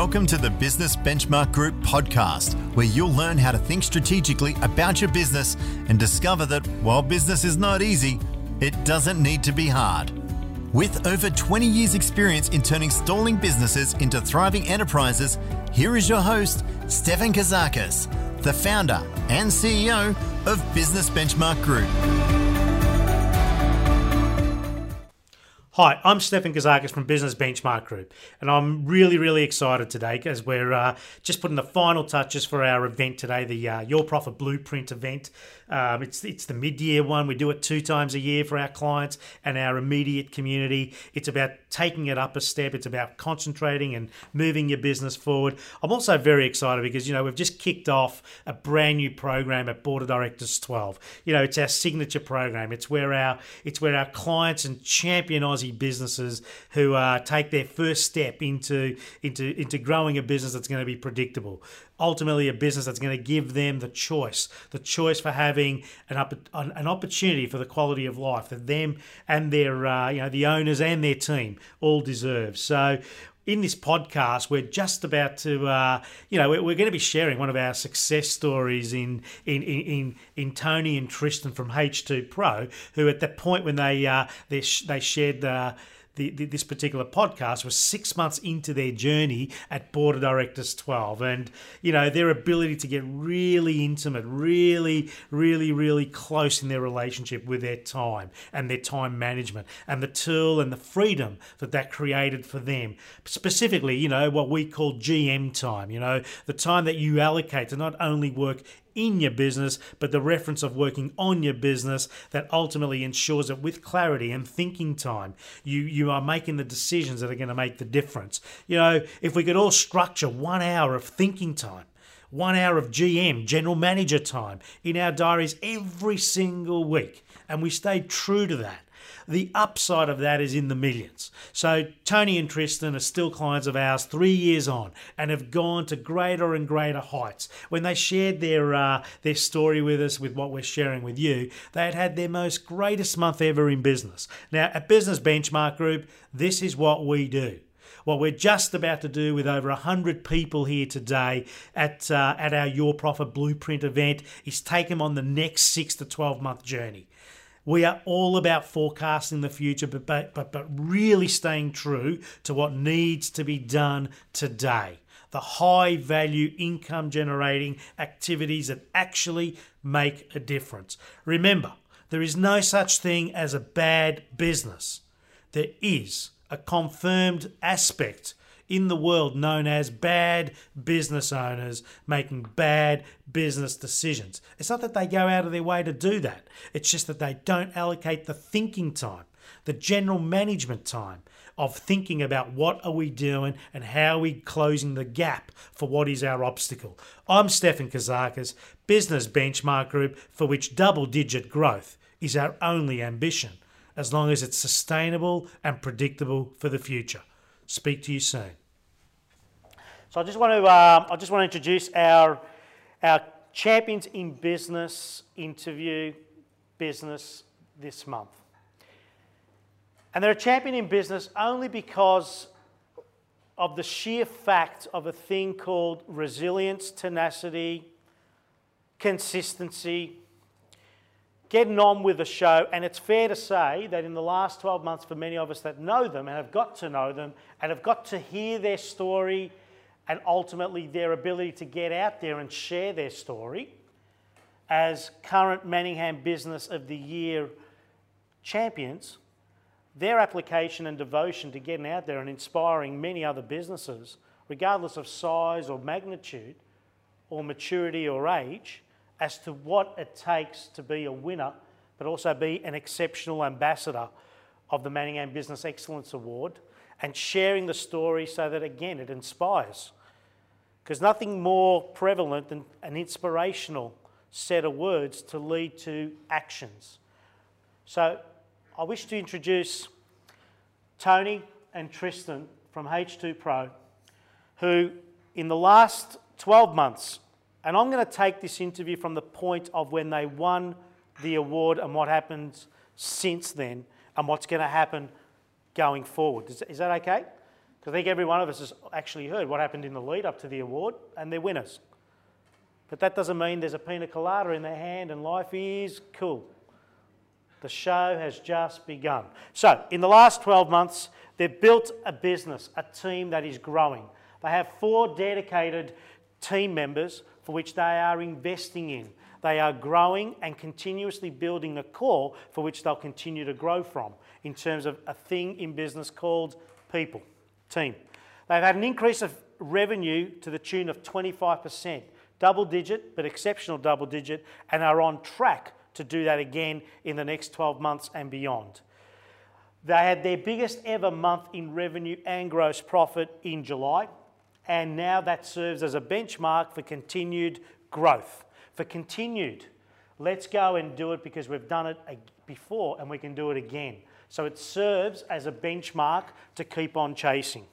Welcome to the Business Benchmark Group podcast, where you'll learn how to think strategically about your business and discover that while business is not easy, it doesn't need to be hard. With over 20 years' experience in turning stalling businesses into thriving enterprises, here is your host, Stefan Kazakis, the founder and CEO of Business Benchmark Group. Hi, I'm Stefan Kazakis from Business Benchmark Group, and I'm really, really excited today as we're uh, just putting the final touches for our event today, the uh, Your Profit Blueprint event. Um, it's it's the mid-year one. We do it two times a year for our clients and our immediate community. It's about taking it up a step. It's about concentrating and moving your business forward. I'm also very excited because you know we've just kicked off a brand new program at Board of Directors 12. You know, it's our signature program. It's where our it's where our clients and champion Aussie businesses who uh, take their first step into into into growing a business that's going to be predictable ultimately a business that's going to give them the choice, the choice for having an an opportunity for the quality of life that them and their uh, you know the owners and their team all deserve. So. In this podcast, we're just about to, uh, you know, we're, we're, going to be sharing one of our success stories in in, in, in Tony and Tristan from H2 Pro, who at the point when they uh, they, they shared the the, the, this particular podcast was six months into their journey at Board of Directors 12. And, you know, their ability to get really intimate, really, really, really close in their relationship with their time and their time management and the tool and the freedom that that created for them. Specifically, you know, what we call GM time, you know, the time that you allocate to not only work in your business, but the reference of working on your business that ultimately ensures that with clarity and thinking time, you, you are making the decisions that are going to make the difference. You know, if we could all structure one hour of thinking time, one hour of GM, general manager time in our diaries every single week, and we stayed true to that the upside of that is in the millions. So Tony and Tristan are still clients of ours three years on and have gone to greater and greater heights. When they shared their uh, their story with us, with what we're sharing with you, they had had their most greatest month ever in business. Now at Business Benchmark Group, this is what we do what we're just about to do with over 100 people here today at, uh, at our Your Profit Blueprint event is take them on the next 6 to 12 month journey. We are all about forecasting the future, but, but, but, but really staying true to what needs to be done today. The high value income generating activities that actually make a difference. Remember, there is no such thing as a bad business. There is a confirmed aspect in the world known as bad business owners making bad business decisions. It's not that they go out of their way to do that, it's just that they don't allocate the thinking time, the general management time of thinking about what are we doing and how are we closing the gap for what is our obstacle. I'm Stefan Kazakis, Business Benchmark Group, for which double digit growth is our only ambition, as long as it's sustainable and predictable for the future. Speak to you soon. So I just want to um, I just want to introduce our our champions in business interview business this month. And they're a champion in business only because of the sheer fact of a thing called resilience, tenacity, consistency, getting on with the show. And it's fair to say that in the last 12 months, for many of us that know them and have got to know them and have got to hear their story and ultimately their ability to get out there and share their story as current Manningham Business of the Year champions, their application and devotion to getting out there and inspiring many other businesses, regardless of size or magnitude or maturity or age, as to what it takes to be a winner, but also be an exceptional ambassador of the Manningham Business Excellence Award and sharing the story so that, again, it inspires because nothing more prevalent than an inspirational set of words to lead to actions. So I wish to introduce Tony and Tristan from H2 Pro, who in the last 12 months, and I'm going to take this interview from the point of when they won the award and what happened since then and what's going to happen going forward. Is, is that okay? Because I think every one of us has actually heard what happened in the lead up to the award, and they're winners. But that doesn't mean there's a pina colada in their hand and life is cool. The show has just begun. So, in the last 12 months, they've built a business, a team that is growing. They have four dedicated team members for which they are investing in. They are growing and continuously building a core for which they'll continue to grow from in terms of a thing in business called people, team. They've had an increase of revenue to the tune of 25%, double digit, but exceptional double digit, and are on track to do that again in the next 12 months and beyond. They had their biggest ever month in revenue and gross profit in July, and now that serves as a benchmark for continued growth. For continued, let's go and do it because we've done it before and we can do it again. So it serves as a benchmark to keep on chasing.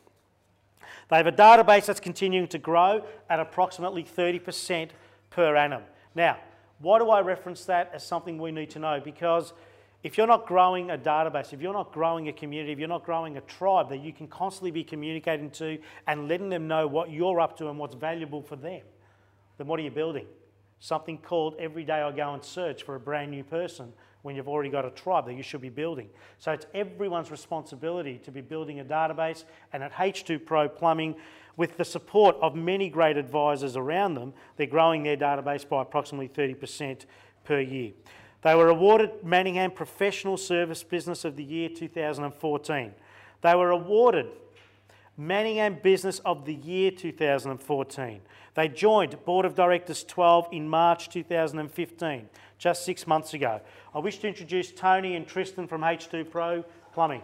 They have a database that's continuing to grow at approximately 30% per annum. Now, why do I reference that as something we need to know? Because if you're not growing a database, if you're not growing a community, if you're not growing a tribe that you can constantly be communicating to and letting them know what you're up to and what's valuable for them, then what are you building? Something called every day I go and search for a brand new person when you've already got a tribe that you should be building. So it's everyone's responsibility to be building a database. And at H2 Pro Plumbing, with the support of many great advisors around them, they're growing their database by approximately 30% per year. They were awarded Manningham Professional Service Business of the Year 2014. They were awarded Manningham Business of the Year 2014. They joined Board of Directors 12 in March 2015, just six months ago. I wish to introduce Tony and Tristan from H2 Pro Plumbing.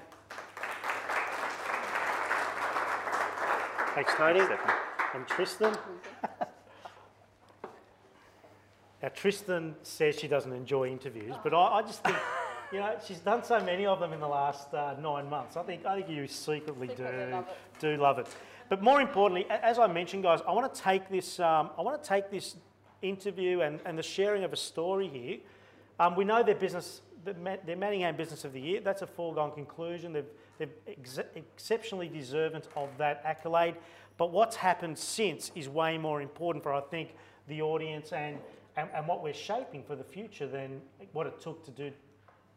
Thanks, Tony. And Tristan. now, Tristan says she doesn't enjoy interviews, but I, I just think you know, she's done so many of them in the last uh, nine months. I think I think you secretly, secretly do love do love it. But more importantly, as I mentioned, guys, I want to take this. Um, I want to take this interview and, and the sharing of a story here. Um, we know their business, their Manningham Business of the Year. That's a foregone conclusion. They've, they're ex- exceptionally deserving of that accolade. But what's happened since is way more important for I think the audience and, and, and what we're shaping for the future than what it took to do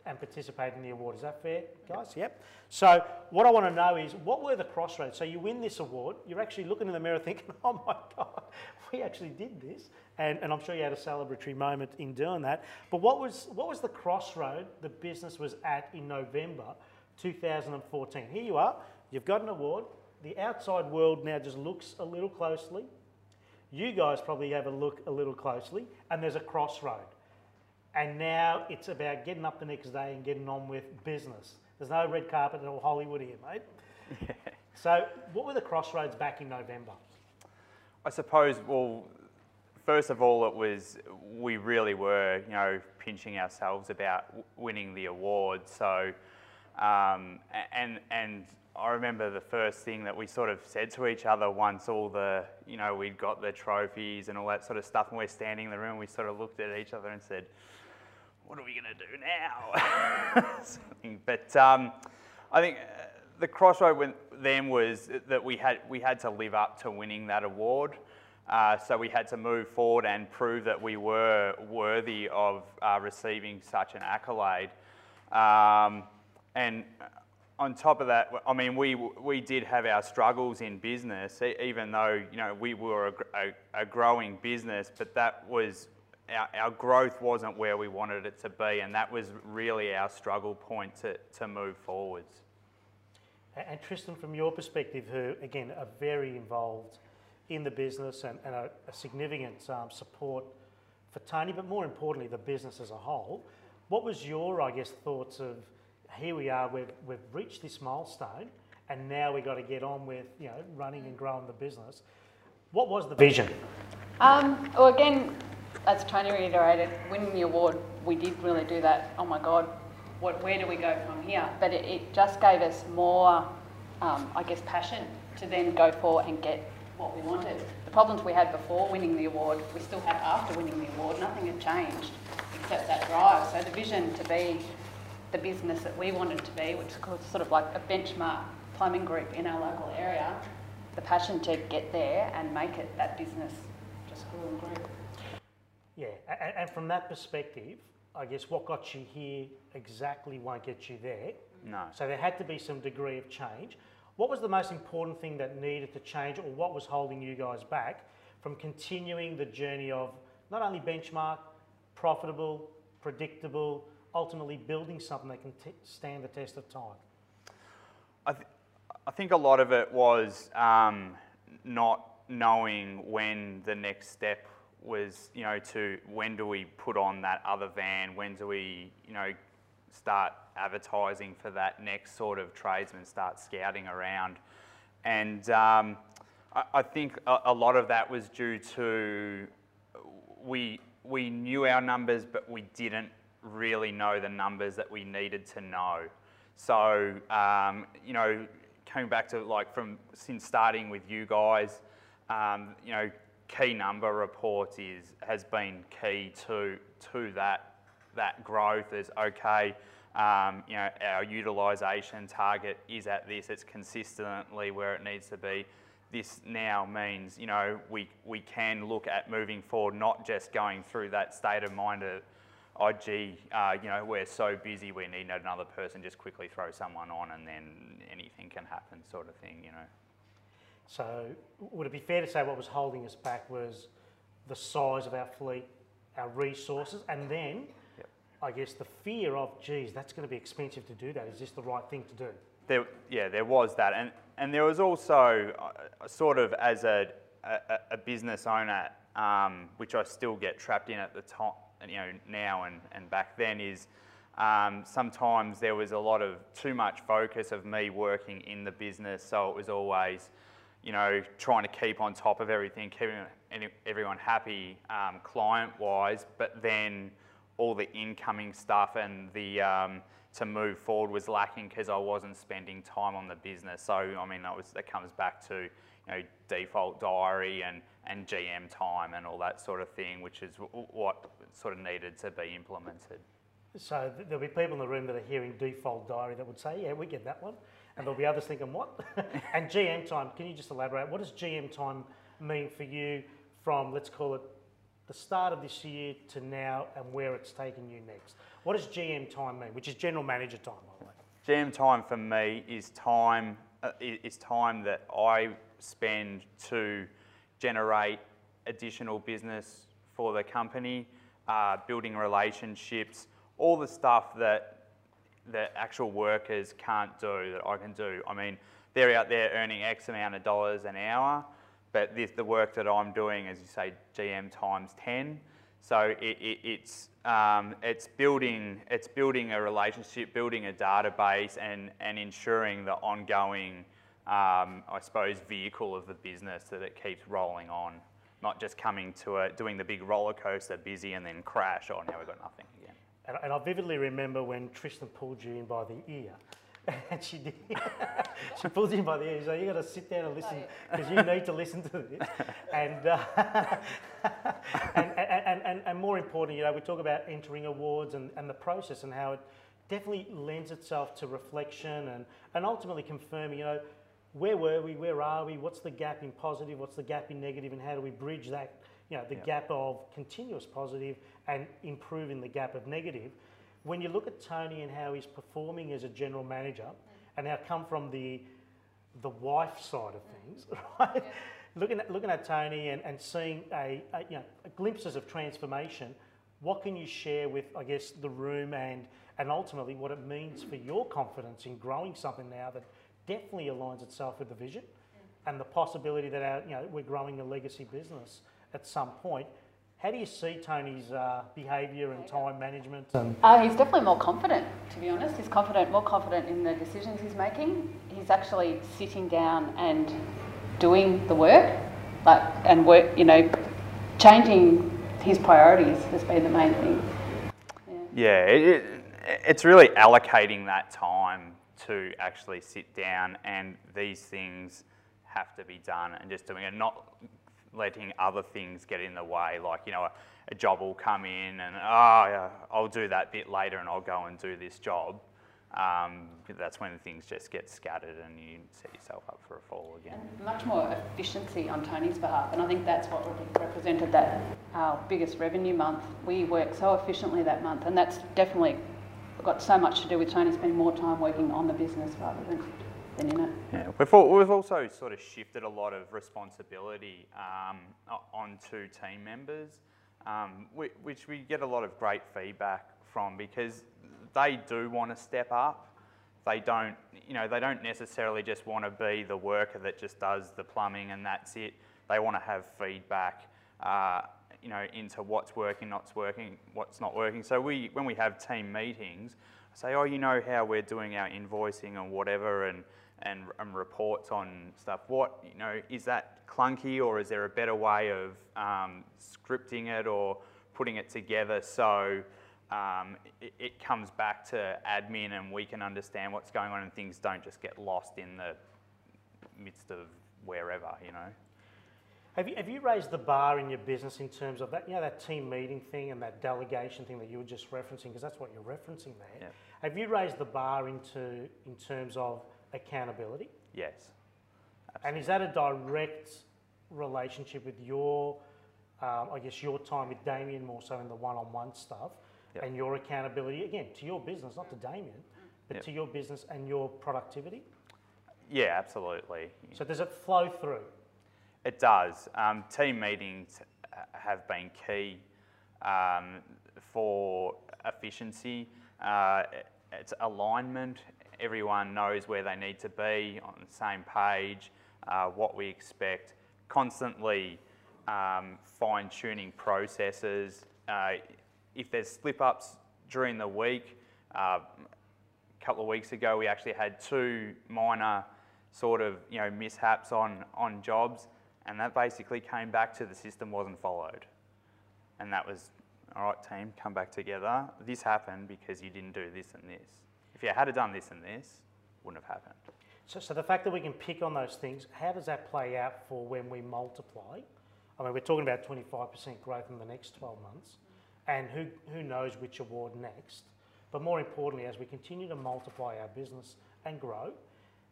and participate in the award. Is that fair, guys? Yep. So what I want to know is what were the crossroads? So you win this award, you're actually looking in the mirror thinking, oh my God, we actually did this. And, and I'm sure you had a celebratory moment in doing that. But what was, what was the crossroad the business was at in November 2014? Here you are, you've got an award. The outside world now just looks a little closely. You guys probably have a look a little closely, and there's a crossroad. And now it's about getting up the next day and getting on with business. There's no red carpet at all Hollywood here, mate. Yeah. So, what were the crossroads back in November? I suppose, well, first of all, it was we really were, you know, pinching ourselves about winning the award. So, um, and and I remember the first thing that we sort of said to each other once all the, you know, we'd got the trophies and all that sort of stuff, and we're standing in the room, we sort of looked at each other and said, what are we going to do now? but um, I think uh, the crossroad then was that we had, we had to live up to winning that award. Uh, so we had to move forward and prove that we were worthy of uh, receiving such an accolade. Um, and on top of that, I mean, we, we did have our struggles in business, even though, you know, we were a, a, a growing business, but that was our, our growth wasn't where we wanted it to be, and that was really our struggle point to, to move forwards. And Tristan, from your perspective, who again are very involved in the business and, and a, a, significant um, support for Tony, but more importantly, the business as a whole, what was your, I guess, thoughts of here we are, we've, we've reached this milestone, and now we've got to get on with you know running and growing the business. What was the vision? Um, well, again, as Tony reiterated, winning the award, we did really do that. Oh my God, what, where do we go from here? But it, it just gave us more, um, I guess, passion to then go for and get what we wanted. The problems we had before winning the award, we still had after winning the award. Nothing had changed except that drive. So the vision to be the business that we wanted to be, which is sort of like a benchmark plumbing group in our local area, the passion to get there and make it that business just grew and grew. Yeah, and, and from that perspective, I guess what got you here exactly won't get you there. No. So there had to be some degree of change. What was the most important thing that needed to change, or what was holding you guys back from continuing the journey of not only benchmark, profitable, predictable, ultimately building something that can t- stand the test of time? I, th- I think a lot of it was um, not knowing when the next step was, you know, to when do we put on that other van? When do we, you know, start advertising for that next sort of tradesman, start scouting around? And um, I, I, think a, a lot of that was due to we we knew our numbers, but we didn't really know the numbers that we needed to know. So, um, you know, coming back to like from since starting with you guys, um, you know, key number reports is has been key to to that that growth. Is okay. Um, you know, our utilisation target is at this. It's consistently where it needs to be. This now means, you know, we, we can look at moving forward, not just going through that state of mind of, oh gee, uh, you know, we're so busy we need another person, just quickly throw someone on and then anything can happen sort of thing, you know. So would it be fair to say what was holding us back was the size of our fleet, our resources, and then yep. I guess the fear of, geez, that's going to be expensive to do that. Is this the right thing to do? There, yeah, there was that, and and there was also uh, sort of as a a, a business owner, um, which I still get trapped in at the top, you know, now and, and back then is um, sometimes there was a lot of too much focus of me working in the business, so it was always, you know, trying to keep on top of everything, keeping everyone happy um, client-wise, but then all the incoming stuff and the um, to move forward was lacking because I wasn't spending time on the business. So I mean, that was that comes back to you know default diary and and GM time and all that sort of thing, which is what sort of needed to be implemented. So there'll be people in the room that are hearing default diary that would say, yeah, we get that one. And there'll be others thinking, what? and GM time, can you just elaborate? What does GM time mean for you from, let's call it, the start of this year to now and where it's taking you next? What does GM time mean, which is general manager time, by the way? GM time for me is time, uh, is time that I spend to generate additional business for the company, uh, building relationships, all the stuff that that actual workers can't do that I can do. I mean, they're out there earning X amount of dollars an hour, but this, the work that I'm doing, as you say, GM times 10. So it, it, it's, um, it's, building, it's building a relationship, building a database, and, and ensuring the ongoing um, I suppose, vehicle of the business that it keeps rolling on, not just coming to it, doing the big roller coaster, busy, and then crash. Oh, now we've got nothing. And, and I vividly remember when Tristan pulled you in by the ear. and she did. she pulled you in by the ear. She's like, "You got to sit down and listen because you need to listen to this." And, uh, and, and, and, and more importantly, you know, we talk about entering awards and, and the process and how it definitely lends itself to reflection and, and ultimately confirming, you know, where were we, where are we, what's the gap in positive, what's the gap in negative? negative, and how do we bridge that, you know, the gap of continuous positive and improving the gap of negative. When you look at Tony and how he's performing as a general manager, and now come from the the wife side of things, right? Yeah. Looking at looking at Tony and, and seeing a, a you know glimpses of transformation, what can you share with I guess the room and and ultimately what it means for your confidence in growing something now that definitely aligns itself with the vision and the possibility that our, you know, we're growing a legacy business at some point. How do you see Tony's uh, behaviour and time management? And uh, he's definitely more confident, to be honest. He's confident, more confident in the decisions he's making. He's actually sitting down and doing the work, like and work, you know, changing his priorities has been the main thing. Yeah, yeah it, it, it's really allocating that time to actually sit down and these things have to be done and just doing it, not letting other things get in the way. Like, you know, a, a job will come in and, oh, yeah, I'll do that bit later and I'll go and do this job. um, that's when things just get scattered and you set yourself up for a fall again. And much more efficiency on Tony's behalf, and I think that's what represented that our biggest revenue month. We worked so efficiently that month, and that's definitely got so much to do with Tony spending more time working on the business rather than, Yeah, we've, we've also sort of shifted a lot of responsibility um, onto team members, um, which we get a lot of great feedback from because they do want to step up. They don't, you know, they don't necessarily just want to be the worker that just does the plumbing and that's it. They want to have feedback, uh, you know, into what's working, what's working, what's not working. So we, when we have team meetings, say, oh, you know how we're doing our invoicing and whatever, and and, and reports on stuff. What you know is that clunky, or is there a better way of um, scripting it or putting it together so um, it, it comes back to admin and we can understand what's going on and things don't just get lost in the midst of wherever, you know. Have you, have you raised the bar in your business in terms of that, you know, that team meeting thing and that delegation thing that you were just referencing, because that's what you're referencing there. Yeah. Have you raised the bar into in terms of accountability? Yes. And is that a direct relationship with your, um, I guess, your time with Damien more so in the one-on-one stuff, Yep. and your accountability again to your business, not to Damien, but Yep. to your business and your productivity? Yeah, absolutely. So does it flow through? It does. Um, team meetings have been key um, for efficiency. Uh, it's alignment. Everyone knows where they need to be on the same page, uh, what we expect. Constantly um, fine tuning processes. Uh, if there's slip ups during the week, uh, a couple of weeks ago, we actually had two minor sort of you know mishaps on on jobs, and that basically came back to the system wasn't followed, and that was all right, team, come back together. This happened because you didn't do this and this. If you had done this and this, wouldn't have happened. So, so the fact that we can pick on those things, how does that play out for when we multiply? I mean, we're talking about 25% growth in the next 12 months, and who, who knows which award next. But more importantly, as we continue to multiply our business and grow,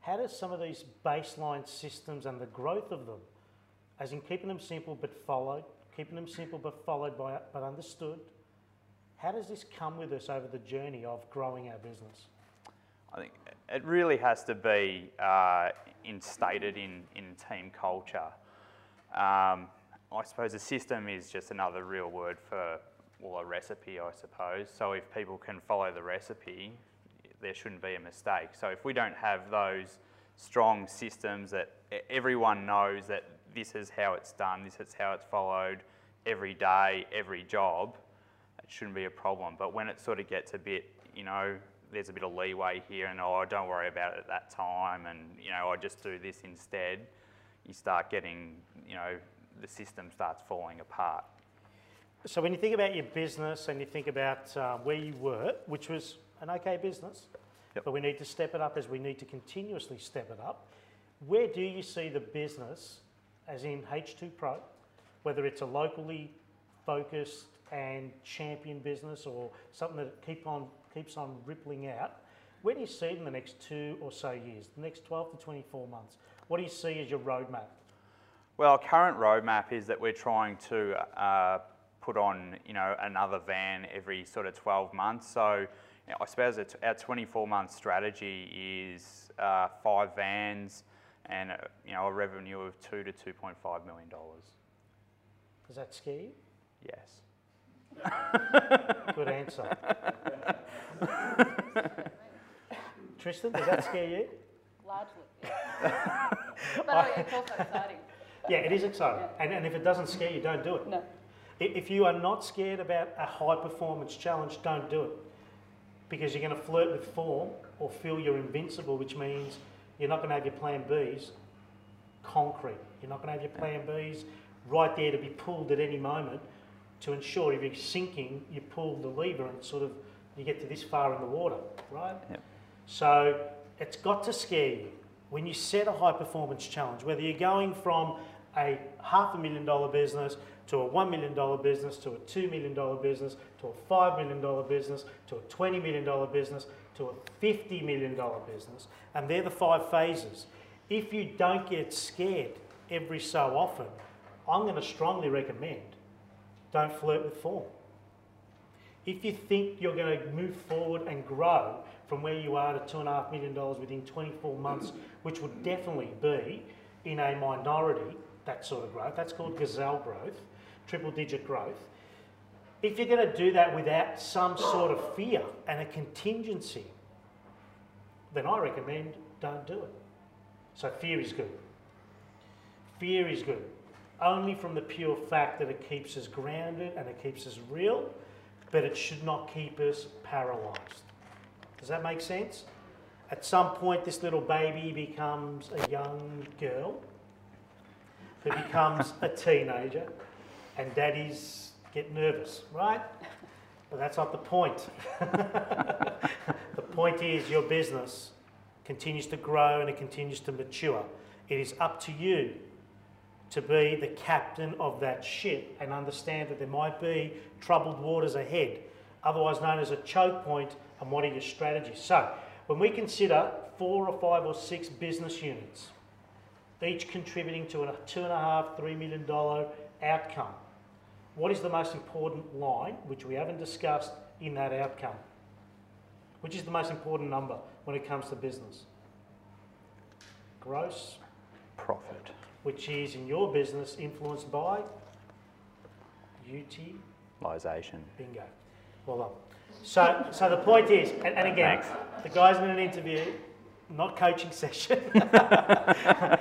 how does some of these baseline systems and the growth of them, as in keeping them simple but followed, keeping them simple but followed by but understood, how does this come with us over the journey of growing our business? I think it really has to be uh, instated in, in team culture. Um, I suppose a system is just another real word for, well, a recipe, I suppose. So if people can follow the recipe, there shouldn't be a mistake. So if we don't have those strong systems that everyone knows that this is how it's done, this is how it's followed every day, every job, it shouldn't be a problem. But when it sort of gets a bit, you know, there's a bit of leeway here, and oh, don't worry about it at that time, and you know, I just do this instead. You start getting, you know, the system starts falling apart. So when you think about your business and you think about uh, where you were, which was an okay business, Yep. but we need to step it up as we need to continuously step it up. Where do you see the business, as in H2 Pro, whether it's a locally focused and champion business or something that keep on keeps on rippling out? Where do you see it in the next two or so years, the next 12 to 24 months? What do you see as your roadmap? Well, our current roadmap is that we're trying to uh, put on, you know, another van every sort of 12 months. So you know, I suppose our 24-month strategy is uh, five vans and uh, you know a revenue of two to 2.5 million dollars. Does that scare you? Yes. Good answer. Tristan, does that scare you? Largely, yeah. but oh, it's also exciting. Yeah, it is exciting. And, and if it doesn't scare you, don't do it. No. If you are not scared about a high performance challenge, don't do it. Because you're going to flirt with form or feel you're invincible, which means you're not going to have your plan Bs concrete. You're not going to have your plan Bs right there to be pulled at any moment to ensure if you're sinking, you pull the lever and sort of you get to this far in the water, right? Yep. So it's got to scare you when you set a high performance challenge, whether you're going from a half a million dollar business to a $1 million business to a $2 million business to a $5 million business to a $20 million business to a $50 million business. And they're the five phases. If you don't get scared every so often, I'm going to strongly recommend don't flirt with form. If you think you're going to move forward and grow from where you are to $2.5 million within 24 months, which would definitely be in a minority, that sort of growth, that's called gazelle growth, triple digit growth. If you're going to do that without some sort of fear and a contingency, then I recommend don't do it. So fear is good. Fear is good. Only from the pure fact that it keeps us grounded and it keeps us real, but it should not keep us paralysed. Does that make sense? At some point, this little baby becomes a young girl who becomes a teenager, and daddies get nervous, right? But that's not the point. the point is your business continues to grow and it continues to mature. It is up to you to be the captain of that ship and understand that there might be troubled waters ahead, otherwise known as a choke point, and what are your strategies. So, when we consider four or five or six business units, each contributing to a two and a half, three million dollar outcome, what is the most important line, which we haven't discussed in that outcome? Which is the most important number when it comes to business? Gross Profit. Which is in your business influenced by utilization. Bingo. Well done. So, so the point is, and, and again, Thanks. the guy's in an interview, not coaching session, but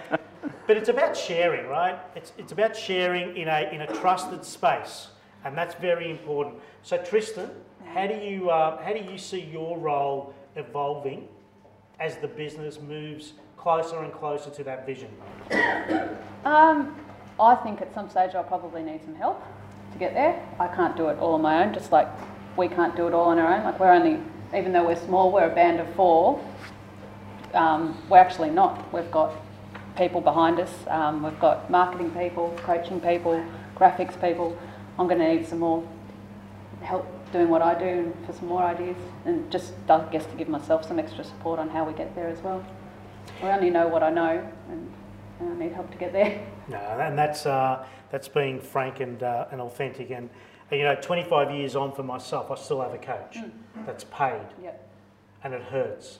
it's about sharing, right? It's, it's about sharing in a, in a trusted space, and that's very important. So, Tristan, how do you, uh, how do you see your role evolving as the business moves closer and closer to that vision? Um, I think at some stage I'll probably need some help to get there. I can't do it all on my own, just like we can't do it all on our own. Like we're only, even though we're small, we're a band of four. Um, we're actually not. We've got people behind us. Um, we've got marketing people, coaching people, graphics people. I'm going to need some more help doing what I do for some more ideas, and just I guess to give myself some extra support on how we get there as well. I only know what I know, and, and I need help to get there. No, and that's uh, that's being frank and uh, and authentic. And, and you know, 25 years on for myself, I still have a coach that's paid, Yep. and it hurts.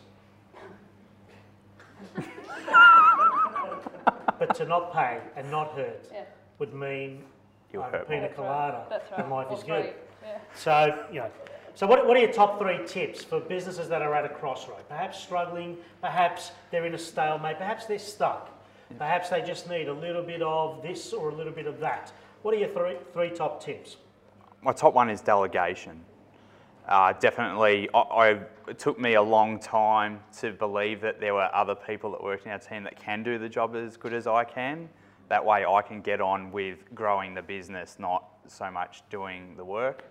but to not pay and not hurt Yeah. would mean You I have a pina more. That's right. colada That's right. and life All is good. Yeah. So, you know, so what, what are your top three tips for businesses that are at a crossroad? Perhaps struggling, perhaps they're in a stalemate, perhaps they're stuck, perhaps they just need a little bit of this or a little bit of that. What are your three, three top tips? My top one is delegation. Uh, definitely, I, I, it took me a long time to believe that there were other people that worked in our team that can do the job as good as I can. That way, I can get on with growing the business, not so much doing the work.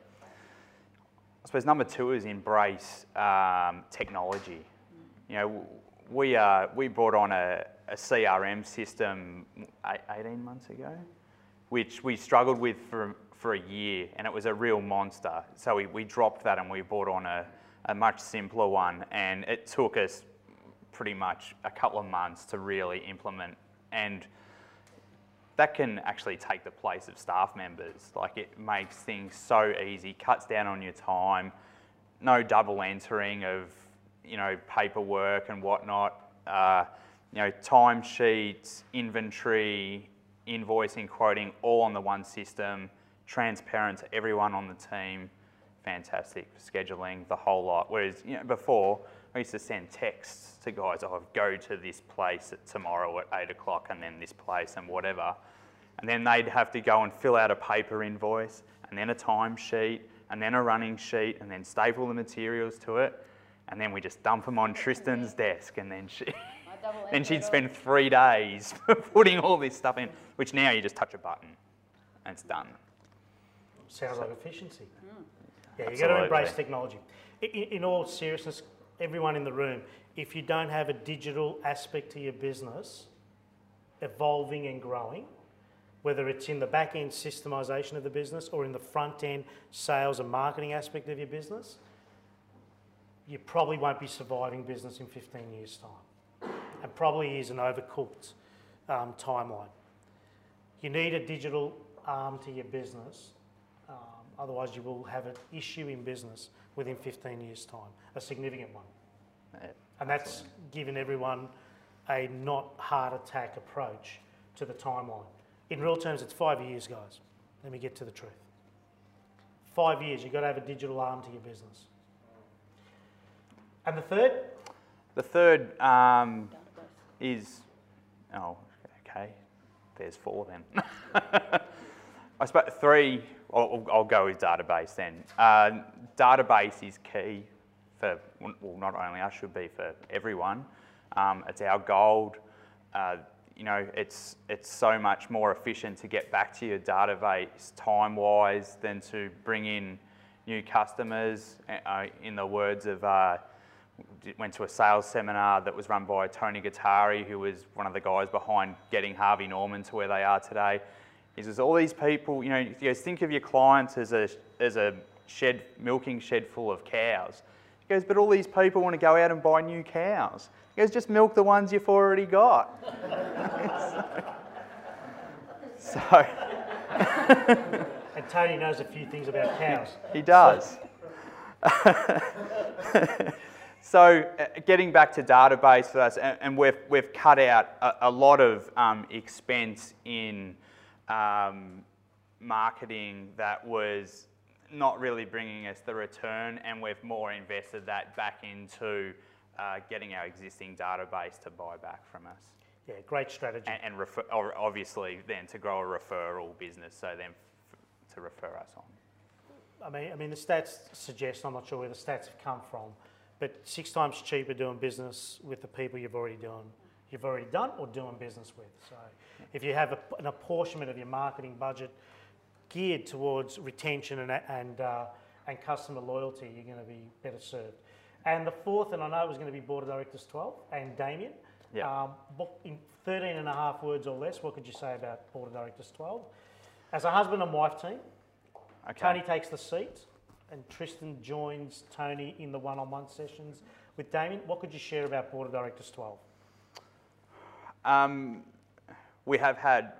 I suppose number two is embrace um, technology. You know, we, uh, we brought on a, a CRM system 18 months ago, which we struggled with for, for a year, and it was a real monster. So we, we dropped that and we brought on a, a much simpler one, and it took us pretty much a couple of months to really implement. And that can actually take the place of staff members. Like it makes things so easy, cuts down on your time, no double entering of you know paperwork and whatnot. Uh, you know timesheets, inventory, invoicing, quoting, all on the one system, transparent to everyone on the team. Fantastic scheduling, the whole lot. Whereas you know before I used to send texts to guys, oh, go to this place tomorrow at eight o'clock, and then this place and whatever. And then they'd have to go and fill out a paper invoice, and then a timesheet, and then a running sheet, and then staple the materials to it. And then we just dump them on Tristan's desk, and then she... then she'd spend three days putting all this stuff in, which now you just touch a button, and it's done. Sounds like efficiency. Yeah, you've got to embrace technology. In, in all seriousness, everyone in the room, if you don't have a digital aspect to your business, evolving and growing, whether it's in the back end systemization of the business or in the front end sales and marketing aspect of your business, you probably won't be surviving business in 15 years' time. And probably is an overcooked um, timeline. You need a digital arm to your business, um, otherwise, you will have an issue in business within 15 years' time, a significant one. Yeah, And that's given everyone a not heart attack approach to the timeline. In real terms, it's five years, guys. Let me get to the truth. Five years, you've got to have a digital arm to your business. And the third, The third um, is, oh, okay, there's four then. I suppose three, I'll, I'll go with database then. Uh, database is key for, well, not only us, should be for everyone. Um, it's our gold. Uh, you know, it's, it's so much more efficient to get back to your database time-wise than to bring in new customers. Uh, in the words of uh, went to a sales seminar that was run by Tony Guattari, who was one of the guys behind getting Harvey Norman to where they are today. He says, all these people, you know, he goes, think of your clients as a, as a shed, milking shed full of cows. He goes, but all these people want to go out and buy new cows. He goes, just milk the ones you've already got. so, and Tony knows a few things about cows. He does. so, uh, getting back to database for us, and, and we've, we've cut out a, a lot of um, expense in um, marketing that was not really bringing us the return, and we've more invested that back into uh, getting our existing database to buy back from us. Yeah, great strategy. And, and refer, or obviously then to grow a referral business, so then f- to refer us on. I mean, I mean, the stats suggest, I'm not sure where the stats have come from, but six times cheaper doing business with the people you've already done, you've already done or doing business with. So, if you have a, an apportionment of your marketing budget geared towards retention and and uh, and customer loyalty, you're going to be better served. And the fourth, and I know it was going to be Board of Directors 12, and Damien. Yeah. Um, what- in 13 and a half words or less, what could you say about Board of Directors 12? As a husband and wife team, Okay. Tony takes the seat, and Tristan joins Tony in the one-on-one sessions with Damien. What could you share about Board of Directors 12? Um, we have had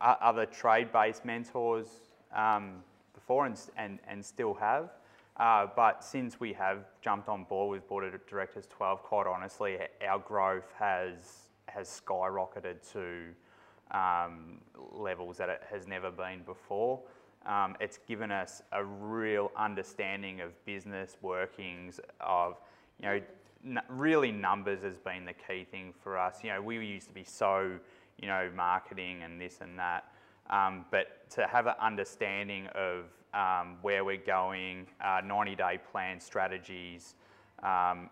other trade-based mentors um, before and, and, and still have. Uh, but since we have jumped on board with Board of Directors 12, quite honestly, our growth has, has skyrocketed to um, levels that it has never been before. Um, it's given us a real understanding of business workings, of, you know, really numbers has been the key thing for us. You know, we used to be so, you know, marketing and this and that. Um, but to have an understanding of um, where we're going, 90 day plan strategies, um,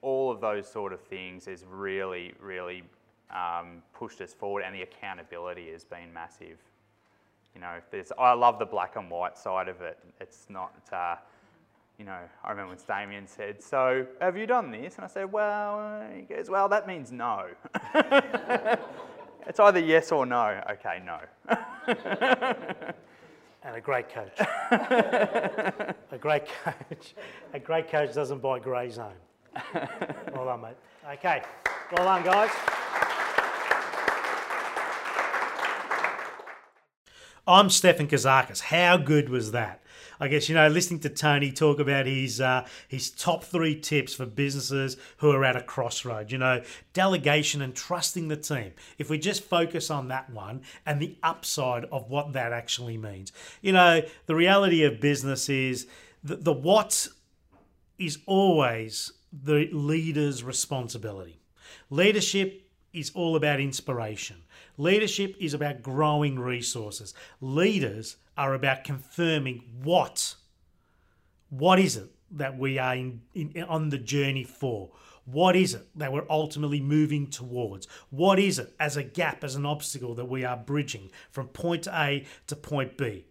all of those sort of things has really, really um, pushed us forward, and the accountability has been massive. You know, I love the black and white side of it. It's not, uh, you know, I remember when Damien said, So, have you done this? And I said, Well, uh," he goes, Well, that means no. it's either yes or no. Okay, no. And a great coach. a great coach. A great coach doesn't buy grey zone. Well done, mate. Okay, well done, guys. I'm Stefan Kazakis. How good was that? I guess you know, listening to Tony talk about his uh, his top three tips for businesses who are at a crossroad. You know, delegation and trusting the team. If we just focus on that one and the upside of what that actually means, you know, the reality of business is the, the what is always the leader's responsibility. Leadership is all about inspiration. Leadership is about growing resources. Leaders are about confirming what what is it that we are in, in, on the journey for? What is it that we're ultimately moving towards? What is it as a gap, as an obstacle that we are bridging from point A to point B?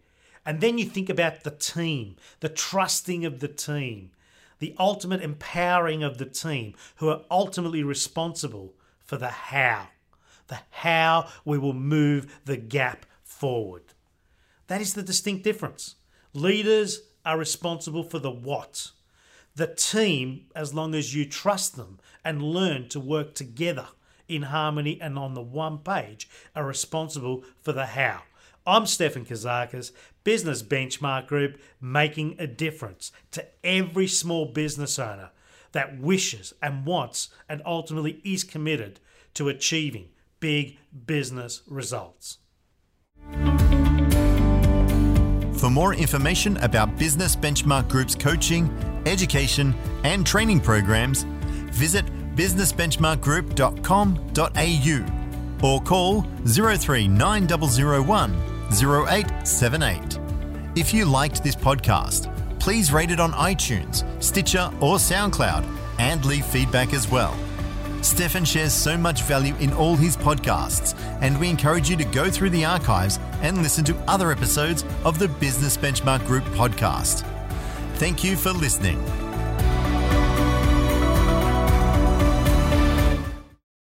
And then you think about the team, the trusting of the team, the ultimate empowering of the team who are ultimately responsible for the how. The how we will move the gap forward. That is the distinct difference. Leaders are responsible for the what. The team, as long as you trust them and learn to work together in harmony and on the one page, are responsible for the how. I'm Stefan Kazakis, Business Benchmark Group, making a difference to every small business owner that wishes and wants and ultimately is committed to achieving big business results. For more information about Business Benchmark Group's coaching, education, and training programs, visit businessbenchmarkgroup.com.au or call 039001 0878. If you liked this podcast, please rate it on iTunes, Stitcher, or SoundCloud and leave feedback as well. Stefan shares so much value in all his podcasts, and we encourage you to go through the archives and listen to other episodes of the Business Benchmark Group podcast. Thank you for listening.